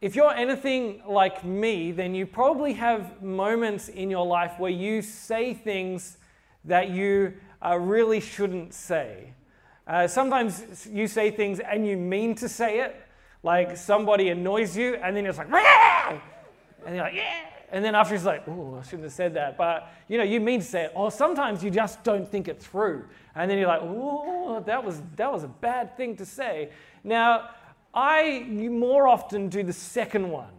if you're anything like me, then you probably have moments in your life where you say things that you uh, really shouldn't say. Uh, sometimes you say things and you mean to say it, like somebody annoys you, and then you're like, Rah! and you're like, yeah. And then after it's like, oh, I shouldn't have said that. But you know, you mean to say it. Or sometimes you just don't think it through. And then you're like, oh, that was that was a bad thing to say. Now, I more often do the second one.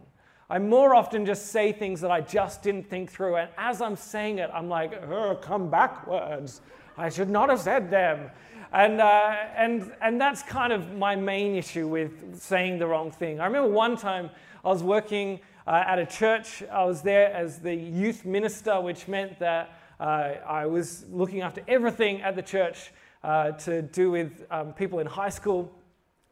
I more often just say things that I just didn't think through. And as I'm saying it, I'm like, oh, come backwards. I should not have said them. And, uh, and, and that's kind of my main issue with saying the wrong thing. I remember one time I was working uh, at a church. I was there as the youth minister, which meant that uh, I was looking after everything at the church uh, to do with um, people in high school.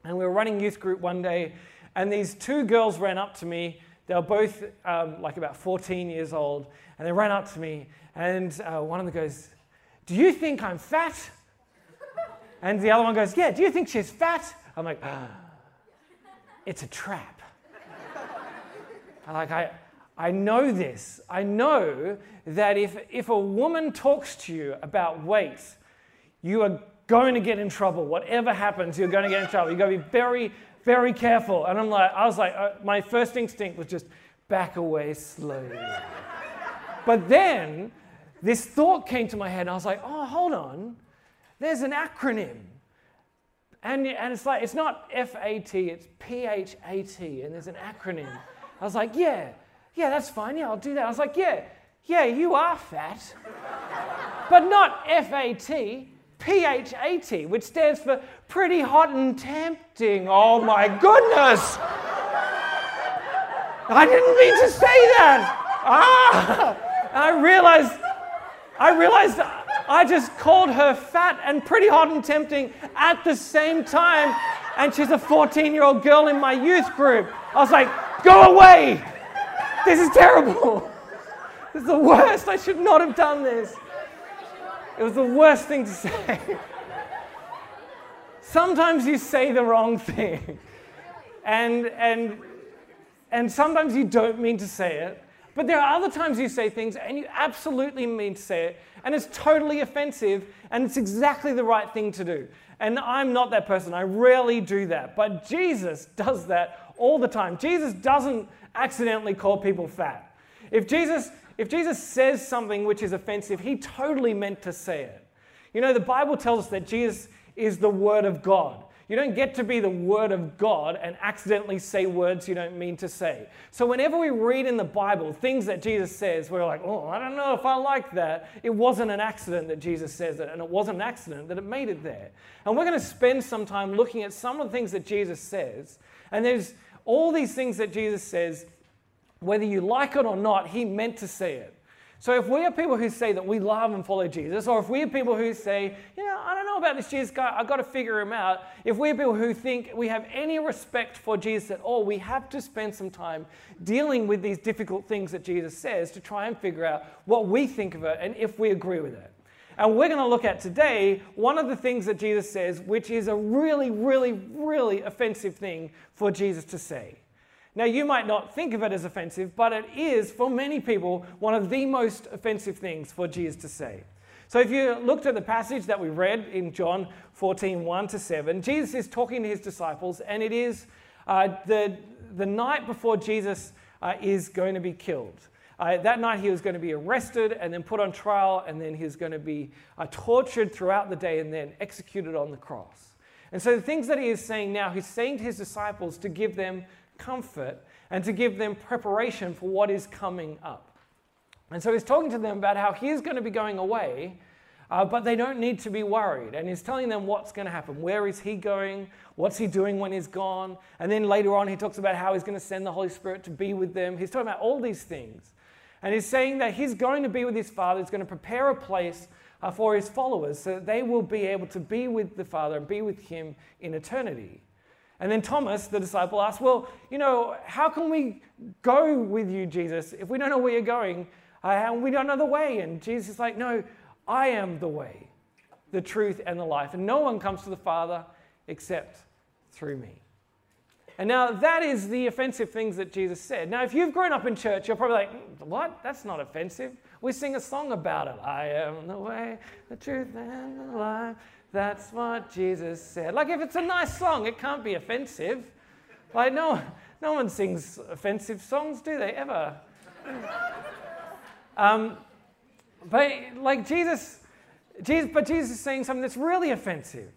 And we were running youth group one day, and these two girls ran up to me. They were both um, like about 14 years old, and they ran up to me, and uh, one of them goes, Do you think I'm fat? And the other one goes, Yeah, do you think she's fat? I'm like, ah, It's a trap. like, I, I know this. I know that if, if a woman talks to you about weight, you are going to get in trouble. Whatever happens, you're going to get in trouble. You've got to be very, very careful. And I'm like, I was like, uh, my first instinct was just back away slowly. but then this thought came to my head, and I was like, oh, hold on. There's an acronym. And, and it's like, it's not FAT, it's PHAT, and there's an acronym. I was like, yeah, yeah, that's fine. Yeah, I'll do that. I was like, yeah, yeah, you are fat. but not FAT, PHAT, which stands for pretty hot and tempting. Oh my goodness! I didn't mean to say that. Ah! I realized, I realized I just called her fat and pretty hot and tempting at the same time. And she's a 14 year old girl in my youth group. I was like, go away. This is terrible. This is the worst. I should not have done this. It was the worst thing to say. sometimes you say the wrong thing. And, and, and sometimes you don't mean to say it. But there are other times you say things and you absolutely mean to say it, and it's totally offensive, and it's exactly the right thing to do. And I'm not that person. I rarely do that. But Jesus does that all the time. Jesus doesn't accidentally call people fat. If Jesus, if Jesus says something which is offensive, he totally meant to say it. You know, the Bible tells us that Jesus is the Word of God. You don't get to be the Word of God and accidentally say words you don't mean to say. So, whenever we read in the Bible things that Jesus says, we're like, oh, I don't know if I like that. It wasn't an accident that Jesus says it, and it wasn't an accident that it made it there. And we're going to spend some time looking at some of the things that Jesus says. And there's all these things that Jesus says, whether you like it or not, he meant to say it. So if we are people who say that we love and follow Jesus, or if we are people who say, you know, I don't know about this Jesus guy, I've got to figure him out, if we're people who think we have any respect for Jesus at all, we have to spend some time dealing with these difficult things that Jesus says to try and figure out what we think of it and if we agree with it. And we're going to look at today one of the things that Jesus says, which is a really, really, really offensive thing for Jesus to say. Now, you might not think of it as offensive, but it is, for many people, one of the most offensive things for Jesus to say. So, if you looked at the passage that we read in John 14 1 to 7, Jesus is talking to his disciples, and it is uh, the, the night before Jesus uh, is going to be killed. Uh, that night, he was going to be arrested and then put on trial, and then he was going to be uh, tortured throughout the day and then executed on the cross. And so, the things that he is saying now, he's saying to his disciples to give them comfort and to give them preparation for what is coming up. And so he's talking to them about how he's going to be going away, uh, but they don't need to be worried. And he's telling them what's going to happen. Where is he going? What's he doing when he's gone? And then later on, he talks about how he's going to send the Holy Spirit to be with them. He's talking about all these things. And he's saying that he's going to be with his Father, he's going to prepare a place uh, for his followers so that they will be able to be with the Father and be with him in eternity. And then Thomas, the disciple, asked, Well, you know, how can we go with you, Jesus, if we don't know where you're going uh, and we don't know the way? And Jesus is like, No, I am the way, the truth, and the life. And no one comes to the Father except through me. And now that is the offensive things that Jesus said. Now, if you've grown up in church, you're probably like, what? That's not offensive. We sing a song about it. I am the way, the truth, and the life. That's what Jesus said. Like, if it's a nice song, it can't be offensive. Like, no, no one sings offensive songs, do they, ever? um, but, like, Jesus, Jesus, but Jesus is saying something that's really offensive.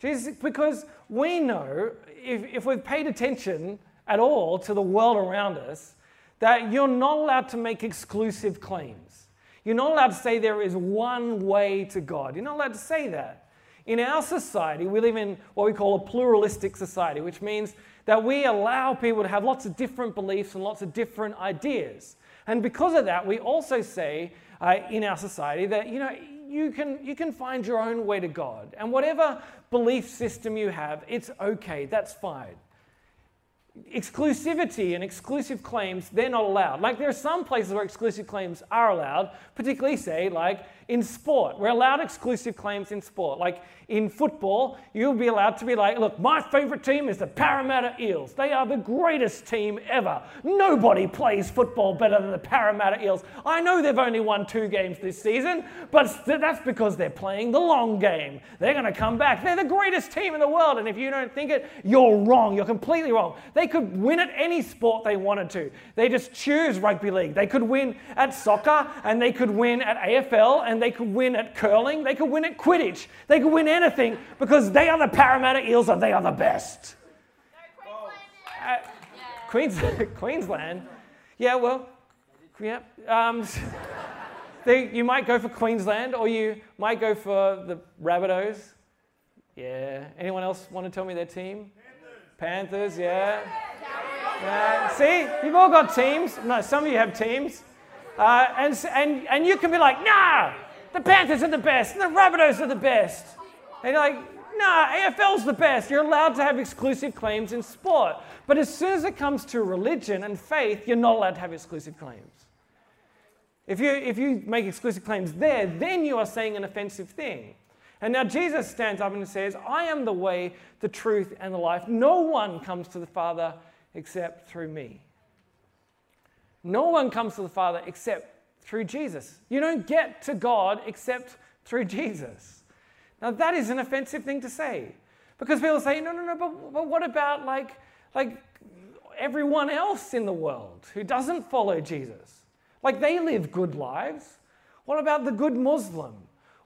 Jesus, because we know, if, if we've paid attention at all to the world around us, that you're not allowed to make exclusive claims. You're not allowed to say there is one way to God. You're not allowed to say that. In our society, we live in what we call a pluralistic society, which means that we allow people to have lots of different beliefs and lots of different ideas. And because of that, we also say uh, in our society that, you know, you can, you can find your own way to God. And whatever belief system you have, it's okay, that's fine exclusivity and exclusive claims, they're not allowed. Like there are some places where exclusive claims are allowed, particularly, say, like in sport. We're allowed exclusive claims in sport. Like in football, you'll be allowed to be like, look, my favorite team is the Parramatta Eels. They are the greatest team ever. Nobody plays football better than the Parramatta Eels. I know they've only won two games this season, but that's because they're playing the long game. They're going to come back. They're the greatest team in the world. And if you don't think it, you're wrong. You're completely wrong. They could win at any sport they wanted to. They just choose rugby league. They could win at soccer and they could win at AFL and they could win at curling, they could win at Quidditch, they could win anything because they are the Parramatta Eels and they are the best. Uh, Queensland, Queensland, yeah, well, yeah. Um, they, you might go for Queensland or you might go for the Rabbitohs. Yeah. Anyone else want to tell me their team? Panthers, yeah. Yeah. See, you've all got teams. No, some of you have teams. Uh, and, and, and you can be like, nah, the Panthers are the best, and the Rabbitohs are the best. And you're like, nah, AFL's the best. You're allowed to have exclusive claims in sport. But as soon as it comes to religion and faith, you're not allowed to have exclusive claims. If you, if you make exclusive claims there, then you are saying an offensive thing. And now Jesus stands up and says, I am the way, the truth, and the life. No one comes to the Father except through me. No one comes to the Father except through Jesus. You don't get to God except through Jesus. Now, that is an offensive thing to say because people say, no, no, no, but, but what about like, like everyone else in the world who doesn't follow Jesus? Like they live good lives. What about the good Muslim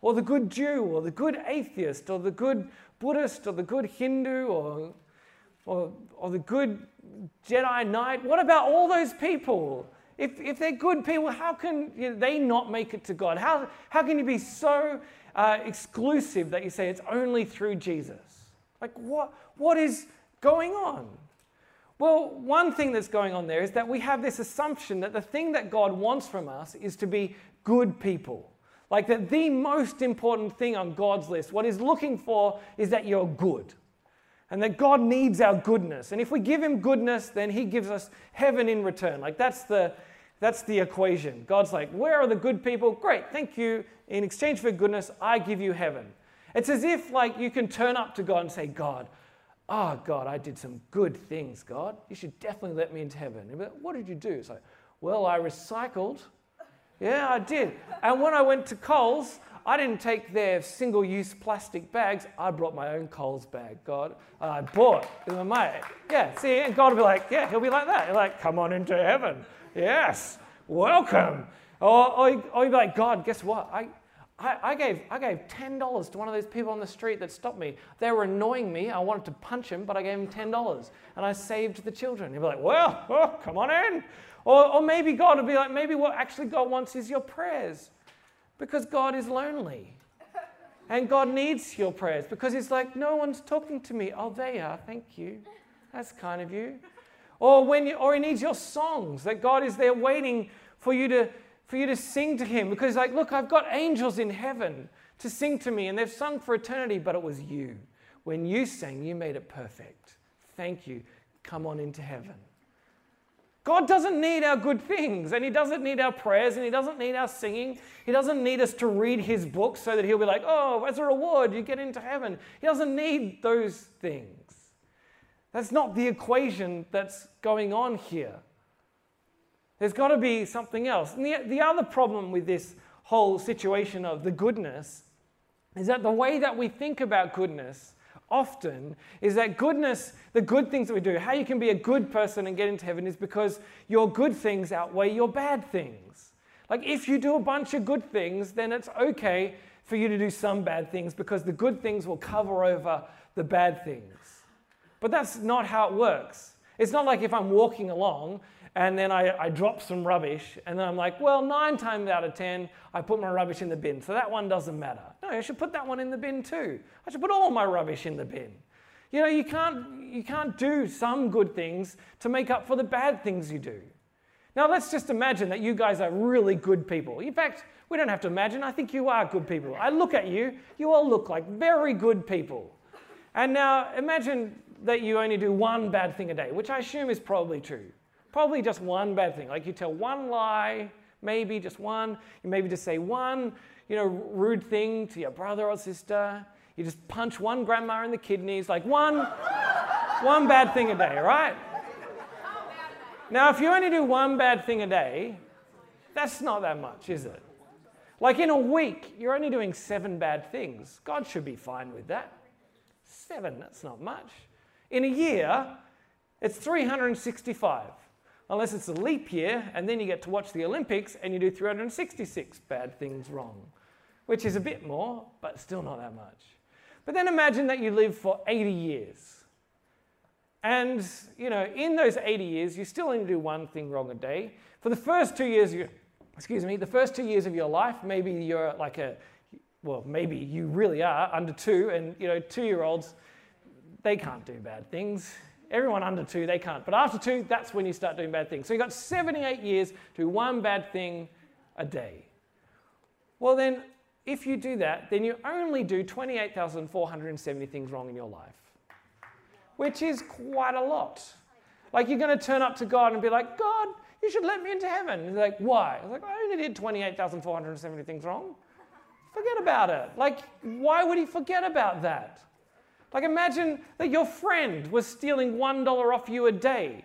or the good Jew or the good atheist or the good Buddhist or the good Hindu or, or, or the good Jedi Knight? What about all those people? If, if they're good people, how can you know, they not make it to God? How, how can you be so uh, exclusive that you say it's only through Jesus? Like, what, what is going on? Well, one thing that's going on there is that we have this assumption that the thing that God wants from us is to be good people. Like that the most important thing on God's list, what He's looking for is that you're good. And that God needs our goodness. And if we give Him goodness, then He gives us heaven in return. Like that's the, that's the equation. God's like, where are the good people? Great, thank you. In exchange for goodness, I give you heaven. It's as if like you can turn up to God and say, God, oh God, I did some good things, God. You should definitely let me into heaven. Like, what did you do? It's like, well, I recycled. Yeah, I did. And when I went to Coles, I didn't take their single use plastic bags. I brought my own Coles bag, God. I bought with my mate. Yeah, see, and God will be like, yeah, he'll be like that. He'll like, come on into heaven. Yes, welcome. Or, or, or you'd be like, God, guess what? I, I, I, gave, I gave $10 to one of those people on the street that stopped me. They were annoying me. I wanted to punch him, but I gave him $10 and I saved the children. He'd be like, well, oh, come on in. Or, or maybe God would be like, maybe what actually God wants is your prayers because God is lonely. And God needs your prayers because He's like, no one's talking to me. Oh, they are. Thank you. That's kind of you. Or, when you, or He needs your songs, that God is there waiting for you to, for you to sing to Him because, like, look, I've got angels in heaven to sing to me and they've sung for eternity, but it was you. When you sang, you made it perfect. Thank you. Come on into heaven. God doesn't need our good things, and He doesn't need our prayers, and He doesn't need our singing. He doesn't need us to read His book so that He'll be like, oh, as a reward, you get into heaven. He doesn't need those things. That's not the equation that's going on here. There's got to be something else. And the, the other problem with this whole situation of the goodness is that the way that we think about goodness often is that goodness, the good things that we do, how you can be a good person and get into heaven is because your good things outweigh your bad things. Like if you do a bunch of good things, then it's okay for you to do some bad things because the good things will cover over the bad things. But that's not how it works. It's not like if I'm walking along and then I, I drop some rubbish, and then I'm like, well, nine times out of ten, I put my rubbish in the bin, so that one doesn't matter. No, I should put that one in the bin too. I should put all my rubbish in the bin. You know, you can't, you can't do some good things to make up for the bad things you do. Now, let's just imagine that you guys are really good people. In fact, we don't have to imagine, I think you are good people. I look at you, you all look like very good people. And now imagine that you only do one bad thing a day, which I assume is probably true. Probably just one bad thing. Like you tell one lie, maybe just one. You maybe just say one, you know, rude thing to your brother or sister. You just punch one grandma in the kidneys, like one, one bad thing a day, right? Now, if you only do one bad thing a day, that's not that much, is it? Like in a week, you're only doing seven bad things. God should be fine with that. Seven, that's not much. In a year, it's 365 unless it's a leap year, and then you get to watch the Olympics and you do 366 bad things wrong, which is a bit more, but still not that much. But then imagine that you live for 80 years. And, you know, in those 80 years, you still only do one thing wrong a day. For the first two years, you, excuse me, the first two years of your life, maybe you're like a, well, maybe you really are under two, and, you know, two year olds, they can't do bad things. Everyone under two, they can't. But after two, that's when you start doing bad things. So you've got 78 years to do one bad thing a day. Well, then, if you do that, then you only do 28,470 things wrong in your life, which is quite a lot. Like you're going to turn up to God and be like, God, you should let me into heaven. He's like, why? I was like, I only did 28,470 things wrong. Forget about it. Like, why would he forget about that? Like, imagine that your friend was stealing $1 off you a day.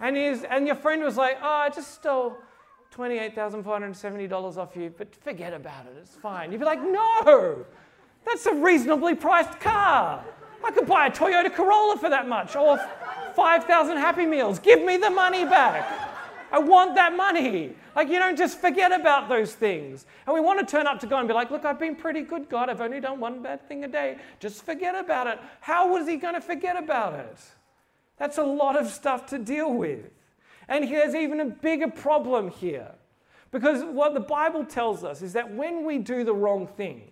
And, his, and your friend was like, Oh, I just stole $28,470 off you, but forget about it, it's fine. You'd be like, No, that's a reasonably priced car. I could buy a Toyota Corolla for that much, or 5,000 Happy Meals. Give me the money back. I want that money. Like, you don't just forget about those things. And we want to turn up to God and be like, look, I've been pretty good, God. I've only done one bad thing a day. Just forget about it. How was he going to forget about it? That's a lot of stuff to deal with. And there's even a bigger problem here. Because what the Bible tells us is that when we do the wrong thing,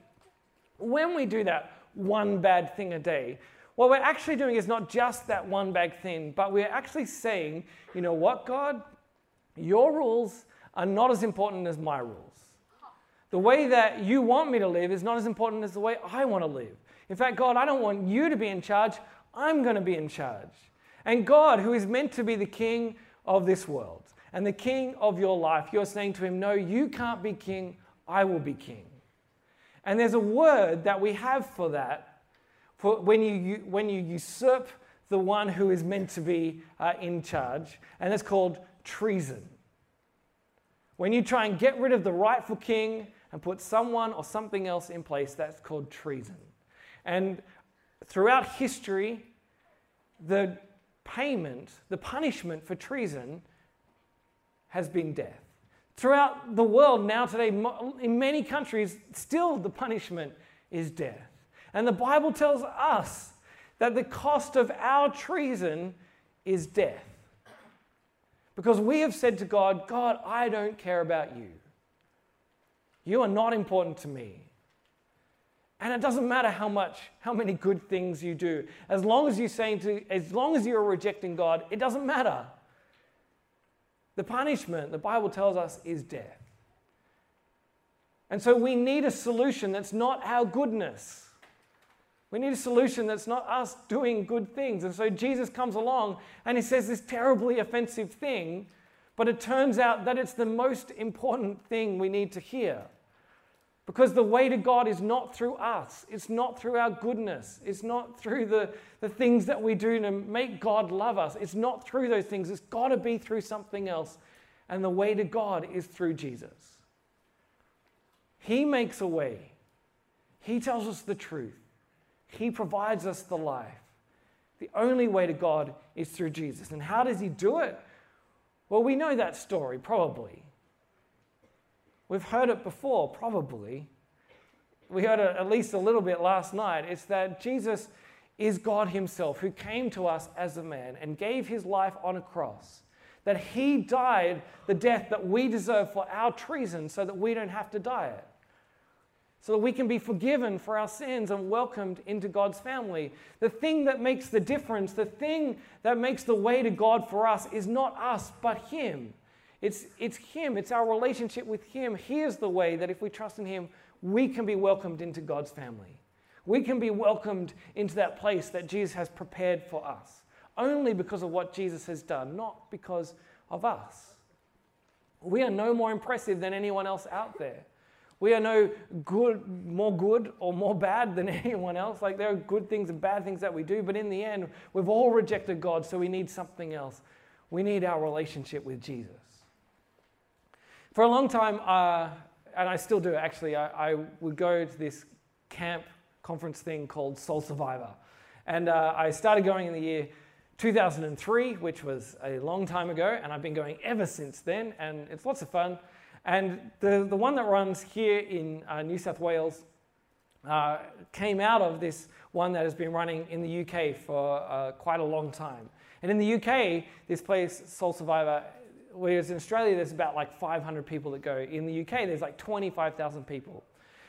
when we do that one bad thing a day, what we're actually doing is not just that one bad thing, but we're actually saying, you know what, God? Your rules are not as important as my rules. The way that you want me to live is not as important as the way I want to live. In fact, God, I don't want you to be in charge. I'm going to be in charge. And God, who is meant to be the king of this world and the king of your life, you're saying to him, No, you can't be king. I will be king. And there's a word that we have for that for when you, when you usurp the one who is meant to be uh, in charge, and it's called treason. When you try and get rid of the rightful king and put someone or something else in place, that's called treason. And throughout history, the payment, the punishment for treason has been death. Throughout the world now, today, in many countries, still the punishment is death. And the Bible tells us that the cost of our treason is death. Because we have said to God, God, I don't care about you. You are not important to me. And it doesn't matter how much, how many good things you do. As long as you're saying to, as long as you're rejecting God, it doesn't matter. The punishment, the Bible tells us, is death. And so we need a solution that's not our goodness. We need a solution that's not us doing good things. And so Jesus comes along and he says this terribly offensive thing, but it turns out that it's the most important thing we need to hear. Because the way to God is not through us. It's not through our goodness. It's not through the, the things that we do to make God love us. It's not through those things. It's got to be through something else. And the way to God is through Jesus. He makes a way, He tells us the truth, He provides us the life. The only way to God is through Jesus. And how does He do it? Well, we know that story, probably. We've heard it before, probably. We heard it at least a little bit last night. It's that Jesus is God Himself who came to us as a man and gave His life on a cross. That He died the death that we deserve for our treason so that we don't have to die it. So that we can be forgiven for our sins and welcomed into God's family. The thing that makes the difference, the thing that makes the way to God for us is not us, but Him. It's, it's Him, it's our relationship with Him. He is the way that if we trust in Him, we can be welcomed into God's family. We can be welcomed into that place that Jesus has prepared for us, only because of what Jesus has done, not because of us. We are no more impressive than anyone else out there. We are no good, more good or more bad than anyone else. Like there are good things and bad things that we do, but in the end, we've all rejected God, so we need something else. We need our relationship with Jesus. For a long time, uh, and I still do actually, I, I, would go to this camp conference thing called Soul Survivor. And uh, I started going in the year 2003, which was a long time ago, and I've been going ever since then, and it's lots of fun. And the, the one that runs here in uh, New South Wales uh, came out of this one that has been running in the UK for uh, quite a long time. And in the UK, this place, Soul Survivor, whereas in Australia there's about like 500 people that go. In the UK there's like 25,000 people.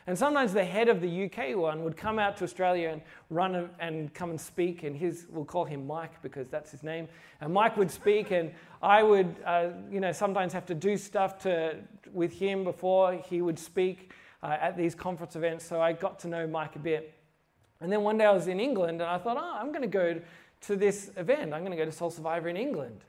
And sometimes the head of the UK one would come out to Australia and run and come and speak, and his, we'll call him Mike because that's his name. And Mike would speak, and I would, uh, you know, sometimes have to do stuff to, with him before he would speak uh, at these conference events. So I got to know Mike a bit. And then one day I was in England, and I thought, oh, I'm going to go to this event. I'm going to go to Soul Survivor in England.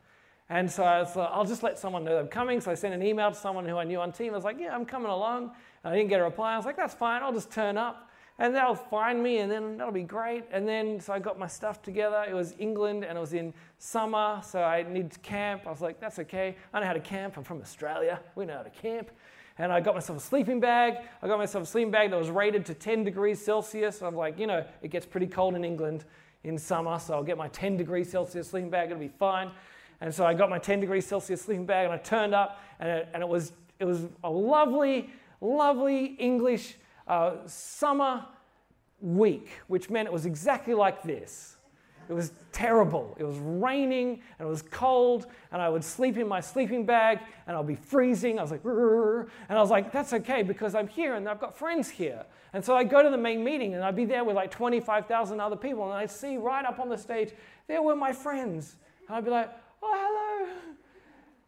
And so I thought, I'll just let someone know I'm coming. So I sent an email to someone who I knew on team. I was like, yeah, I'm coming along. And I didn't get a reply. I was like, that's fine. I'll just turn up and they'll find me and then that'll be great. And then, so I got my stuff together. It was England and it was in summer. So I needed to camp. I was like, that's okay. I know how to camp. I'm from Australia. We know how to camp. And I got myself a sleeping bag. I got myself a sleeping bag that was rated to 10 degrees Celsius. I'm like, you know, it gets pretty cold in England in summer. So I'll get my 10 degrees Celsius sleeping bag. It'll be fine. And so I got my 10 degrees Celsius sleeping bag and I turned up, and it, and it, was, it was a lovely, lovely English uh, summer week, which meant it was exactly like this. It was terrible. It was raining and it was cold, and I would sleep in my sleeping bag and I'll be freezing. I was like, Rrr. and I was like, that's okay because I'm here and I've got friends here. And so I go to the main meeting and I'd be there with like 25,000 other people, and I'd see right up on the stage, there were my friends. And I'd be like, oh, hello.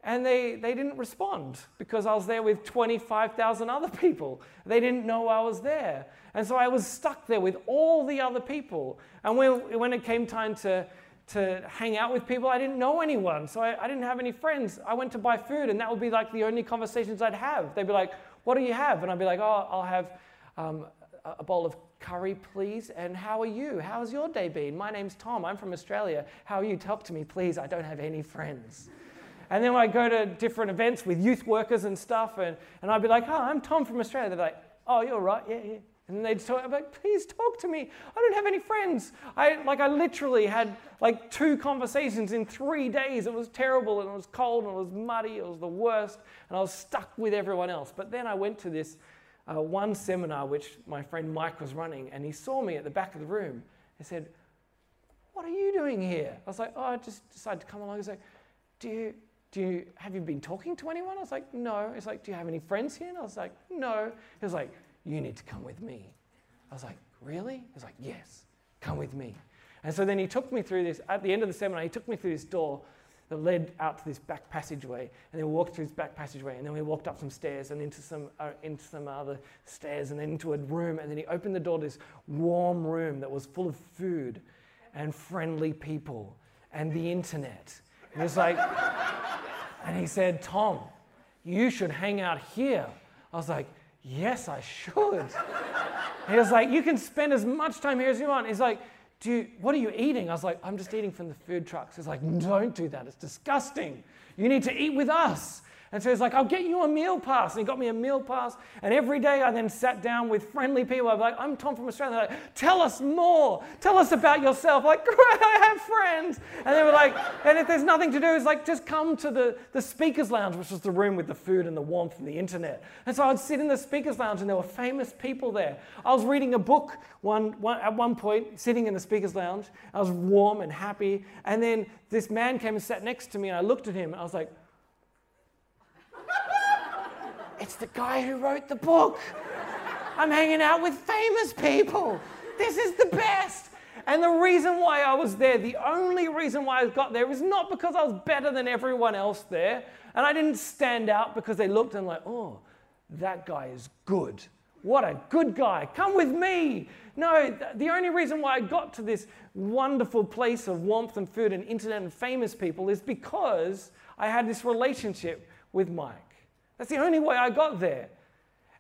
And they, they didn't respond because I was there with 25,000 other people. They didn't know I was there. And so I was stuck there with all the other people. And when, when it came time to, to hang out with people, I didn't know anyone. So I, I didn't have any friends. I went to buy food, and that would be like the only conversations I'd have. They'd be like, What do you have? And I'd be like, Oh, I'll have um, a bowl of curry, please. And how are you? How's your day been? My name's Tom. I'm from Australia. How are you? Talk to me, please. I don't have any friends. And then I go to different events with youth workers and stuff, and, and I'd be like, oh, I'm Tom from Australia. They're like, oh, you're right, yeah, yeah. And they'd talk, I'm like, please talk to me. I don't have any friends. I, like, I literally had like two conversations in three days. It was terrible, and it was cold, and it was muddy. It was the worst, and I was stuck with everyone else. But then I went to this uh, one seminar which my friend Mike was running, and he saw me at the back of the room. He said, What are you doing here? I was like, Oh, I just decided to come along. He's like, Do you, do you, have you been talking to anyone? I was like, No. He's like, Do you have any friends here? And I was like, No. He was like, You need to come with me. I was like, Really? He was like, Yes, come with me. And so then he took me through this, at the end of the seminar, he took me through this door that led out to this back passageway. And then we walked through this back passageway, and then we walked up some stairs and into some, uh, into some other stairs, and then into a room. And then he opened the door to this warm room that was full of food and friendly people and the internet. And it was like, and he said, Tom, you should hang out here. I was like, Yes, I should. he was like, You can spend as much time here as you want. He's like, you, what are you eating? I was like, I'm just eating from the food trucks. He's like, don't do that. It's disgusting. You need to eat with us. And so he's like, I'll get you a meal pass. And he got me a meal pass. And every day I then sat down with friendly people. I'm like, I'm Tom from Australia. They're like, tell us more. Tell us about yourself. Like, great, I have friends. And they were like, and if there's nothing to do, it's like, just come to the, the speaker's lounge, which was the room with the food and the warmth and the internet. And so I'd sit in the speaker's lounge and there were famous people there. I was reading a book one, one, at one point, sitting in the speaker's lounge. I was warm and happy. And then this man came and sat next to me and I looked at him and I was like, it's the guy who wrote the book. I'm hanging out with famous people. This is the best. And the reason why I was there, the only reason why I got there, was not because I was better than everyone else there. And I didn't stand out because they looked and, like, oh, that guy is good. What a good guy. Come with me. No, the only reason why I got to this wonderful place of warmth and food and internet and famous people is because I had this relationship with Mike. That's the only way I got there.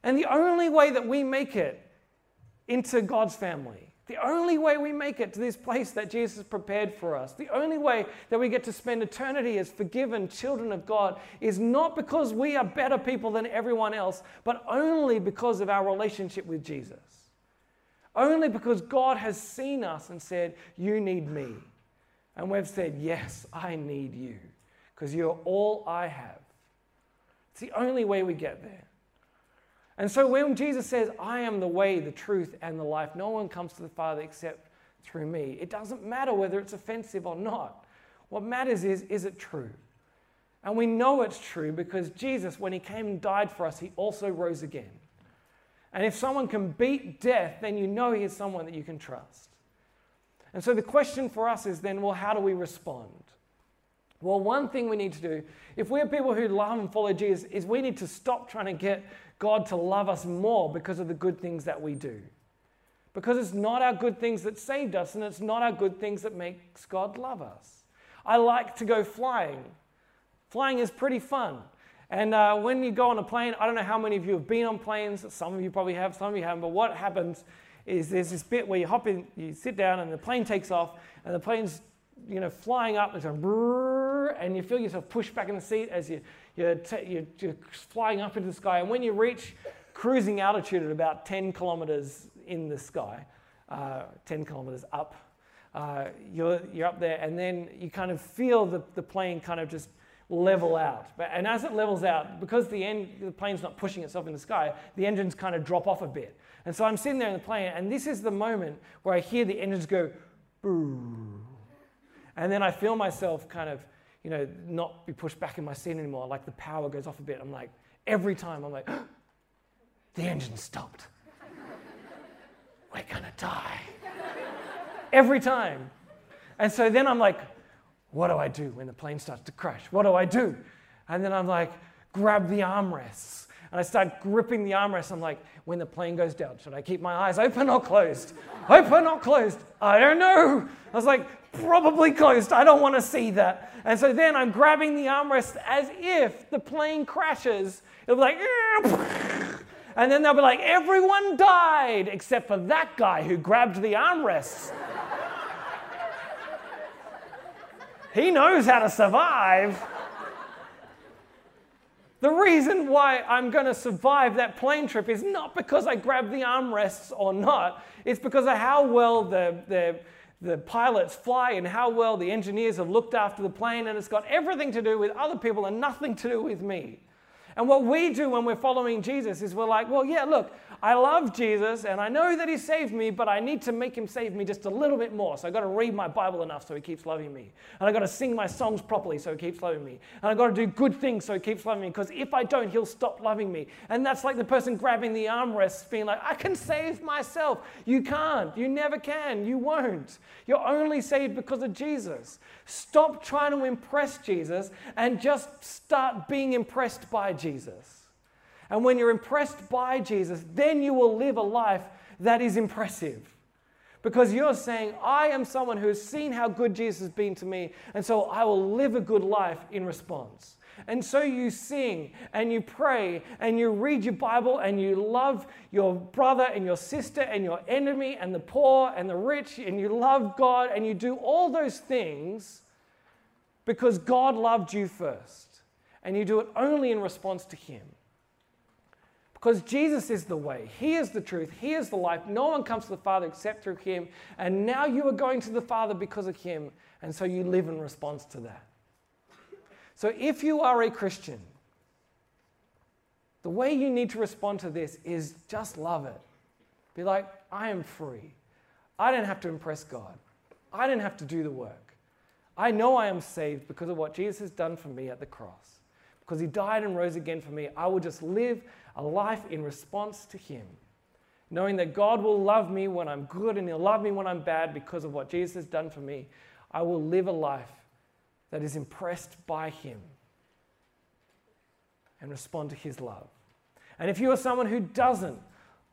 And the only way that we make it into God's family, the only way we make it to this place that Jesus prepared for us, the only way that we get to spend eternity as forgiven children of God is not because we are better people than everyone else, but only because of our relationship with Jesus. Only because God has seen us and said, You need me. And we've said, Yes, I need you, because you're all I have. It's the only way we get there. And so when Jesus says, I am the way, the truth, and the life, no one comes to the Father except through me, it doesn't matter whether it's offensive or not. What matters is, is it true? And we know it's true because Jesus, when he came and died for us, he also rose again. And if someone can beat death, then you know he is someone that you can trust. And so the question for us is then, well, how do we respond? Well, one thing we need to do, if we're people who love and follow Jesus, is we need to stop trying to get God to love us more because of the good things that we do. Because it's not our good things that saved us, and it's not our good things that makes God love us. I like to go flying. Flying is pretty fun. And uh, when you go on a plane, I don't know how many of you have been on planes. Some of you probably have, some of you haven't. But what happens is there's this bit where you hop in, you sit down, and the plane takes off, and the plane's you know flying up, and it's and you feel yourself pushed back in the seat as you, you're, t- you're, flying up into the sky. And when you reach cruising altitude at about 10 kilometers in the sky, uh, 10 kilometers up, uh, you're, you're up there, and then you kind of feel the, the plane kind of just level out. But, and as it levels out, because the, end, the plane's not pushing itself in the sky, the engines kind of drop off a bit. And so I'm sitting there in the plane, and this is the moment where I hear the engines go, boo. And then I feel myself kind of you know, not be pushed back in my seat anymore. Like the power goes off a bit. I'm like, every time I'm like, the engine stopped. We're gonna die. every time. And so then I'm like, what do I do when the plane starts to crash? What do I do? And then I'm like, grab the armrests. And I start gripping the armrests. I'm like, when the plane goes down, should I keep my eyes open or closed? open or closed? I don't know. I was like, probably closed. I don't want to see that. And so then I'm grabbing the armrest as if the plane crashes. It'll be like, and then they'll be like, everyone died except for that guy who grabbed the armrests. he knows how to survive. The reason why I'm going to survive that plane trip is not because I grabbed the armrests or not. It's because of how well the, the the pilots fly and how well the engineers have looked after the plane, and it's got everything to do with other people and nothing to do with me. And what we do when we're following Jesus is we're like, well, yeah, look, I love Jesus and I know that he saved me, but I need to make him save me just a little bit more. So I've got to read my Bible enough so he keeps loving me. And I've got to sing my songs properly so he keeps loving me. And I've got to do good things so he keeps loving me because if I don't, he'll stop loving me. And that's like the person grabbing the armrests being like, I can save myself. You can't. You never can. You won't. You're only saved because of Jesus. Stop trying to impress Jesus and just start being impressed by Jesus. And when you're impressed by Jesus, then you will live a life that is impressive. Because you're saying, I am someone who has seen how good Jesus has been to me, and so I will live a good life in response. And so you sing and you pray and you read your Bible and you love your brother and your sister and your enemy and the poor and the rich and you love God and you do all those things because God loved you first. And you do it only in response to Him. Because Jesus is the way, He is the truth, He is the life. No one comes to the Father except through Him. And now you are going to the Father because of Him. And so you live in response to that. So if you are a Christian, the way you need to respond to this is just love it. Be like, I am free. I don't have to impress God. I don't have to do the work. I know I am saved because of what Jesus has done for me at the cross. Because he died and rose again for me. I will just live a life in response to him, knowing that God will love me when I'm good and he'll love me when I'm bad because of what Jesus has done for me. I will live a life that is impressed by Him and respond to His love. And if you are someone who doesn't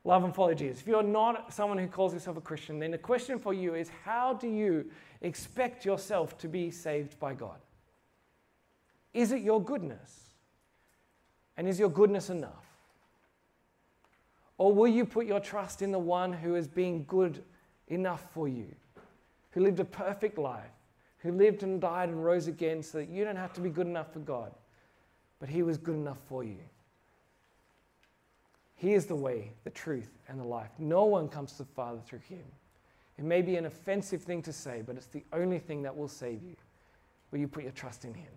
love and follow Jesus, if you're not someone who calls yourself a Christian, then the question for you is how do you expect yourself to be saved by God? Is it your goodness? And is your goodness enough? Or will you put your trust in the one who has been good enough for you, who lived a perfect life, who lived and died and rose again so that you don't have to be good enough for God, but He was good enough for you. He is the way, the truth, and the life. No one comes to the Father through Him. It may be an offensive thing to say, but it's the only thing that will save you, where you put your trust in Him.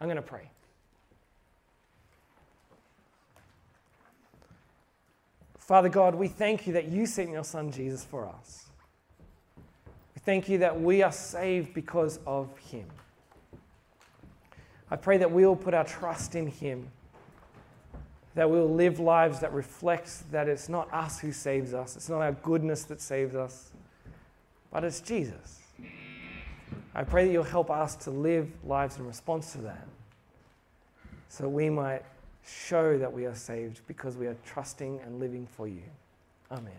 I'm going to pray. Father God, we thank you that you sent your Son Jesus for us We thank you that we are saved because of him. I pray that we will put our trust in him, that we will live lives that reflect that it's not us who saves us, it's not our goodness that saves us, but it's Jesus. I pray that you'll help us to live lives in response to that, so we might show that we are saved because we are trusting and living for you. Amen.